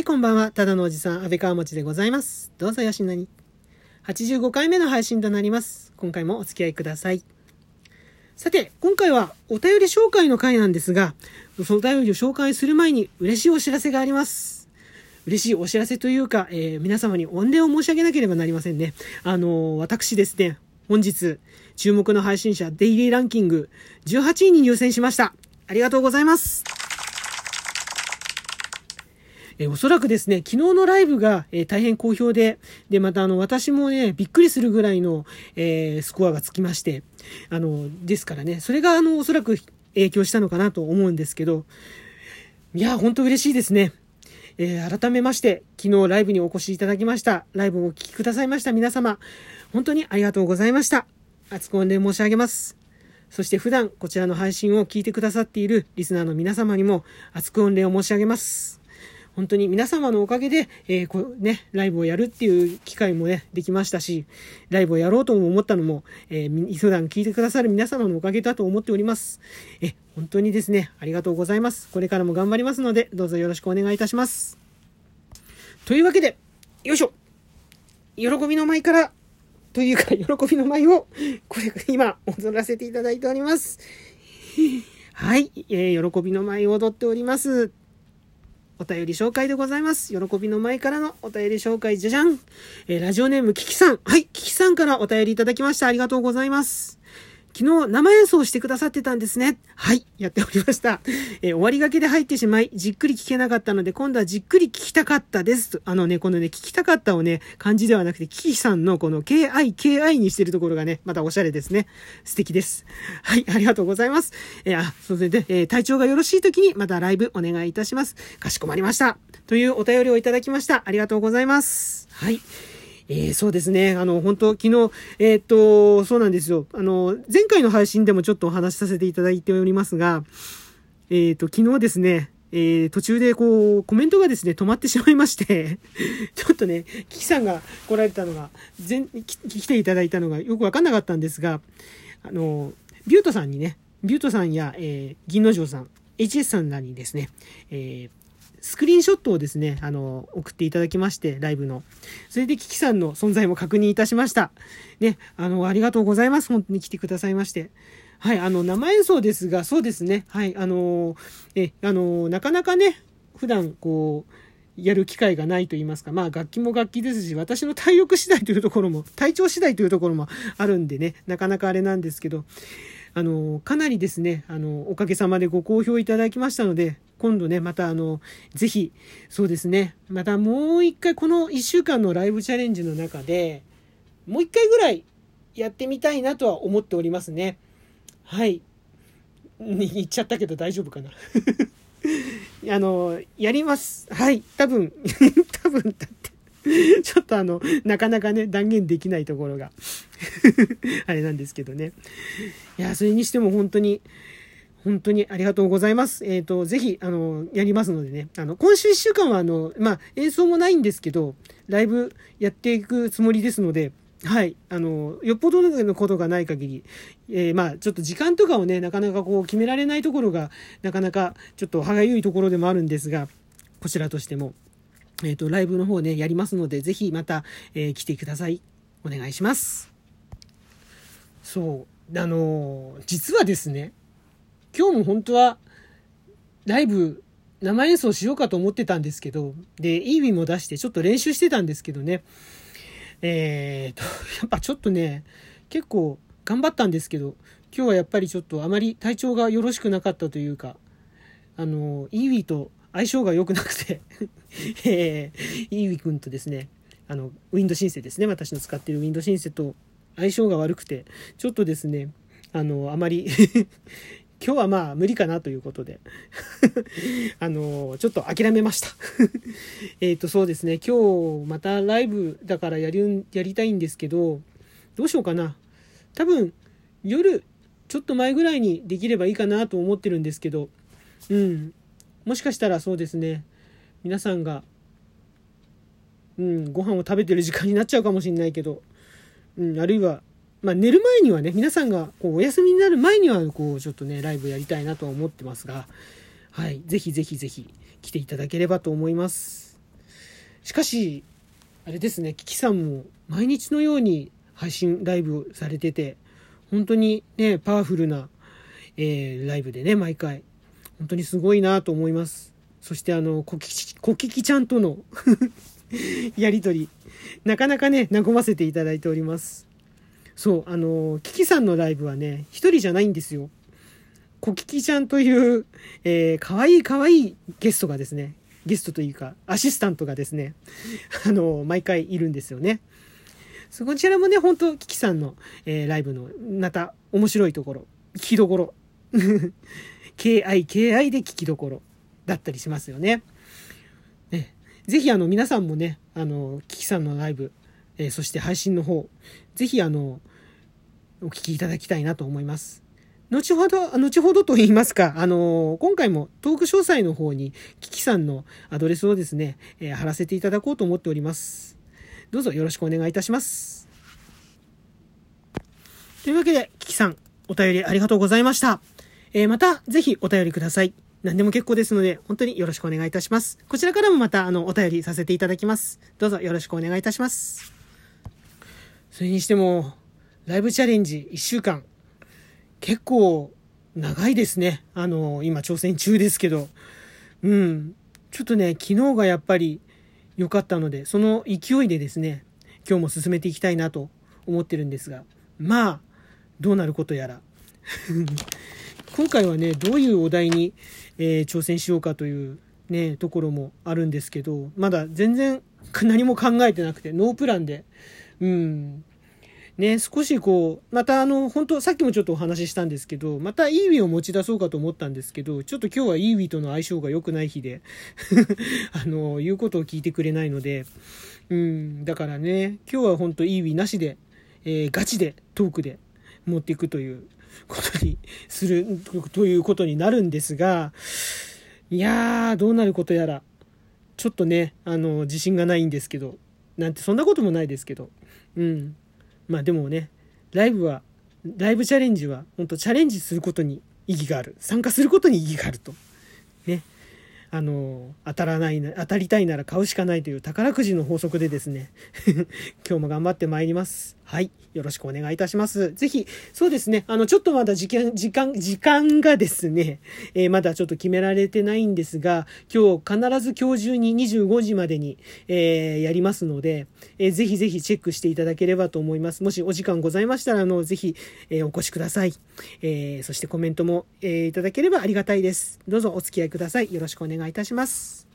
はい、こんばんは。ただのおじさん、安倍川持でございます。どうぞよしなに。85回目の配信となります。今回もお付き合いください。さて、今回はお便り紹介の回なんですが、そのお便りを紹介する前に嬉しいお知らせがあります。嬉しいお知らせというか、えー皆様に御礼を申し上げなければなりませんね。あのー私ですね、本日、注目の配信者デイリーランキング18位に入選しました。ありがとうございます。えーおそらくですね、昨日のライブが、えー大変好評で、で、またあの、私もね、びっくりするぐらいの、えースコアがつきまして、あの、ですからね、それがあの、おそらく影響したのかなと思うんですけど、いや、本当嬉しいですね。えー改めまして、昨日ライブにお越しいただきました、ライブをお聴きくださいました皆様、本当にありがとうございました。厚く御礼申し上げます。そして普段こちらの配信を聞いてくださっているリスナーの皆様にも厚く御礼を申し上げます。本当に皆様のおかげで、えーこうね、ライブをやるっていう機会もね、できましたし、ライブをやろうとも思ったのも、えーみ普段聞いてくださる皆様のおかげだと思っております。え、本当にですね、ありがとうございます。これからも頑張りますので、どうぞよろしくお願いいたします。というわけで、よいしょ喜びの舞から、というか、喜びの舞を、これ、今、踊らせていただいております。はい、えー喜びの舞を踊っております。お便り紹介でございます。喜びの前からのお便り紹介、じゃじゃん。えーラジオネーム、キキさん。はい、キキさんからお便りいただきました。ありがとうございます。昨日生演奏してくださってたんですね。はい、やっておりました。えー終わりがけで入ってしまい、じっくり聞けなかったので、今度はじっくり聞きたかったです。あのね、このね、聞きたかったをね、漢字ではなくて、キキさんのこの KI、KI にしてるところがね、またおしゃれですね。素敵です。はい、ありがとうございます。えーあ、それで、えー体調がよろしい時にまたライブお願いいたします。かしこまりました。というお便りをいただきました。ありがとうございます。はい。えーそうですね。あの、本当昨日、えーっと、そうなんですよ。あの、前回の配信でもちょっとお話しさせていただいておりますが、えーっと、昨日ですね、えー途中でこう、コメントがですね、止まってしまいまして、ちょっとね、キキさんが来られたのが、全、来ていただいたのがよくわかんなかったんですが、あの、ビュートさんにね、ビュートさんや、えー銀之丞さん、HS さんらにですね、えースクリーンショットをですね、あの、送っていただきまして、ライブの。それでキキさんの存在も確認いたしました。ね、あの、ありがとうございます。本当に来てくださいまして。はい、あの、生演奏ですが、そうですね。はい、あの、え、あの、なかなかね、普段、こう、やる機会がないと言いますか、まあ楽器も楽器ですし、私の体力次第というところも、体調次第というところもあるんでね、なかなかあれなんですけど、あの、かなりですね、あの、おかげさまでご好評いただきましたので、今度ね、またあの、ぜひ、そうですね、またもう一回この一週間のライブチャレンジの中で、もう一回ぐらいやってみたいなとは思っておりますね。はい。に言っちゃったけど大丈夫かな。あの、やります。はい。多分、多分、だって、ちょっとあの、なかなかね、断言できないところが、あれなんですけどね。いや、それにしても本当に、本当にありがとうございます。えっ、と、ぜひ、あの、やりますのでね。あの、今週1週間は、あの、まあ、演奏もないんですけど、ライブやっていくつもりですので、はい。あの、よっぽどのことがない限り、えーまあ、ちょっと時間とかをね、なかなかこう決められないところが、なかなかちょっと歯がゆいところでもあるんですが、こちらとしても、えっ、と、ライブの方ね、やりますので、ぜひまた、えー来てください。お願いします。そう。あの実はですね、今日も本当は、ライブ、生演奏しようかと思ってたんですけど、で、イービーも出してちょっと練習してたんですけどね、えーと、やっぱちょっとね、結構頑張ったんですけど、今日はやっぱりちょっとあまり体調がよろしくなかったというか、あの、イーウィと相性が良くなくて、えー、イーウィ君とですね、あの、ウィンドシンセですね、私の使っているウィンドシンセと相性が悪くて、ちょっとですね、あの、あまり 今日はまあ無理かなということで。あのちょっと諦めました。えっとそうですね。今日またライブだからやりやりたいんですけどどうしようかな。多分夜ちょっと前ぐらいにできればいいかなと思ってるんですけど。うん。もしかしたらそうですね。皆さんがうんご飯を食べてる時間になっちゃうかもしれないけど、うん、あるいはまあ、寝る前にはね皆さんがこうお休みになる前にはこうちょっとねライブやりたいなとは思ってますが、はい、ぜひぜひぜひ来ていただければと思います。しかし、あれですね、キキさんも毎日のように配信ライブをされてて、本当にね、パワフルな、えー、ライブでね、毎回。本当にすごいなと思います。そしてあの、コキキ、コキキちゃんとの やりとり、なかなかね、和ませていただいております。そう、あの、キキさんのライブはね、一人じゃないんですよ。コキキちゃんという、えー、かわいいかわいいゲストがですね、ゲストというか、アシスタントがですね、あの、毎回いるんですよね。そこちらもね、本当キキさんの、えー、ライブの、また、面白いところ、聞きどころ。KI、KI で聞きどころだったりしますよね。ねぜひ、あの、皆さんもね、あの、キキさんのライブ、えー、そして配信の方、ぜひ、あの、お聞きいただきたいなと思います。後ほど、後ほどと言いますか、あの、今回もトーク詳細の方に、キキさんのアドレスをですね、えー、貼らせていただこうと思っております。どうぞよろしくお願いいたします。というわけで、キキさん、お便りありがとうございました。えー、また、ぜひお便りください。何でも結構ですので、本当によろしくお願いいたします。こちらからもまた、あの、お便りさせていただきます。どうぞよろしくお願いいたします。それにしても、ライブチャレンジ1週間、結構長いですね。あの、今挑戦中ですけど。うん。ちょっとね、昨日がやっぱり良かったので、その勢いでですね、今日も進めていきたいなと思ってるんですが、まあ、どうなることやら。今回はね、どういうお題に、えー、挑戦しようかというね、ところもあるんですけど、まだ全然何も考えてなくて、ノープランで、うん、ね、少しこう、またあの、本当さっきもちょっとお話ししたんですけど、またイーウィを持ち出そうかと思ったんですけど、ちょっと今日はイーウィとの相性が良くない日で あの、言うことを聞いてくれないので、うん、だからね、今日は本当イーウィなしで、えー、ガチでトークで持っていくということにする、ということになるんですが、いやー、どうなることやら、ちょっとね、あの、自信がないんですけど、なんてそんなこともないですけど、うん。まあでもね、ライブは、ライブチャレンジは、本当チャレンジすることに意義がある。参加することに意義があると。ね。あの、当たらないな、当たりたいなら買うしかないという宝くじの法則でですね、今日も頑張ってまいります。はい。よろしくお願いいたします。ぜひ、そうですね、あの、ちょっとまだ時間、時間、時間がですね、えー、まだちょっと決められてないんですが、今日必ず今日中に25時までに、えー、やりますので、えー、ぜひぜひチェックしていただければと思います。もしお時間ございましたら、あの、ぜひ、えお越しください。えそしてコメントも、えいただければありがたいです。どうぞお付き合いください。よろしくお願いいたします。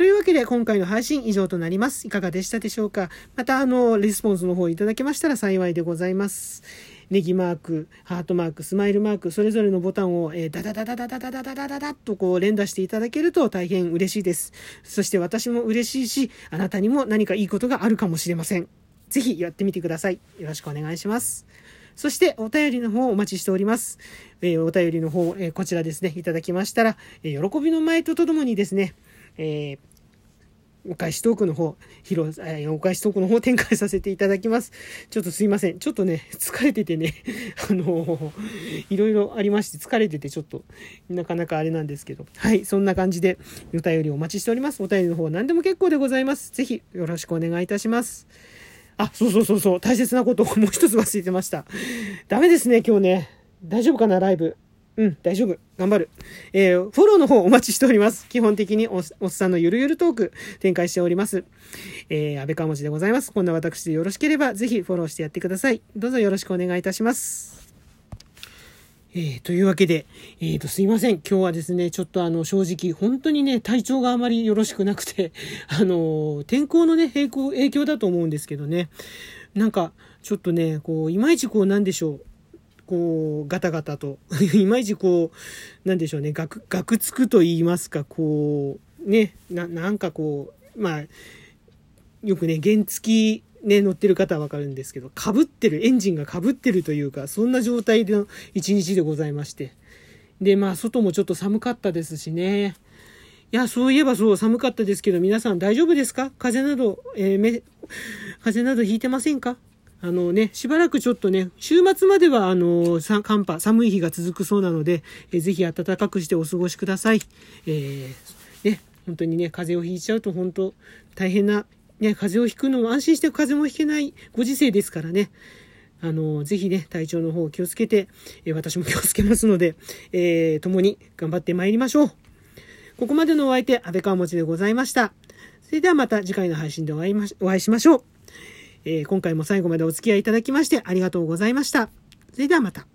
というわけで今回の配信以上となります。いかがでしたでしょうか？またあの、レスポンスの方いただけましたら幸いでございます。ネギマーク、ハートマーク、スマイルマーク、それぞれのボタンを、えー、ダダダダダダダダダダダダとこう連打していただけると大変嬉しいです。そして私も嬉しいし、あなたにも何かいいことがあるかもしれません。ぜひやってみてください。よろしくお願いします。そしてお便りの方お待ちしております。えー、お便りの方、えー、こちらですね、いただきましたら、えー、喜びの舞とともにですね、えーお返しトークの方、披露、えー、お返しトークの方展開させていただきます。ちょっとすいません。ちょっとね、疲れててね、あのいろいろありまして、疲れててちょっと、なかなかあれなんですけど、はい、そんな感じで、お便りお待ちしております。お便りの方何でも結構でございます。ぜひ、よろしくお願いいたします。あ、そうそうそうそう、大切なことをもう一つ忘れてました。ダメですね、今日ね。大丈夫かな、ライブ。うん、大丈夫。頑張る。えー、フォローの方お待ちしております。基本的におおっさんのゆるゆるトーク展開しております。えー、安倍川文字でございます。こんな私でよろしければ、ぜひフォローしてやってください。どうぞよろしくお願いいたします。えー、というわけで、えーと、すいません。今日はですね、ちょっとあの、正直、本当にね、体調があまりよろしくなくて、あの、天候のね、影響、影響だと思うんですけどね。なんか、ちょっとね、こう、いまいちこう、なんでしょう。こう、ガタガタと、いまいちこう、なんでしょうね、ガク、ガクつくと言いますか、こう、ね、な、なんかこう、まあ、よくね、原付きね、乗ってる方はわかるんですけど、かぶってる、エンジンがかぶってるというか、そんな状態での一日でございまして。で、まあ、外もちょっと寒かったですしね。いや、そういえばそう、寒かったですけど、皆さん大丈夫ですか？風邪など、えー、め、風邪などひいてませんか？あのね、しばらくちょっとね、週末まではあの、寒波、寒い日が続くそうなので、えー、ぜひ暖かくしてお過ごしください。えー、ね、本当にね、風邪をひいちゃうと本当大変な、ね、風邪をひくのも安心して風邪もひけないご時世ですからね。あの、ぜひね、体調の方気をつけて、え私も気をつけますので、えー、共に頑張ってまいりましょう。ここまでのお相手、安倍川持でございました。それではまた次回の配信でお会いまお会いしましょう。えー、今回も最後までお付き合いいただきましてありがとうございました。それではまた。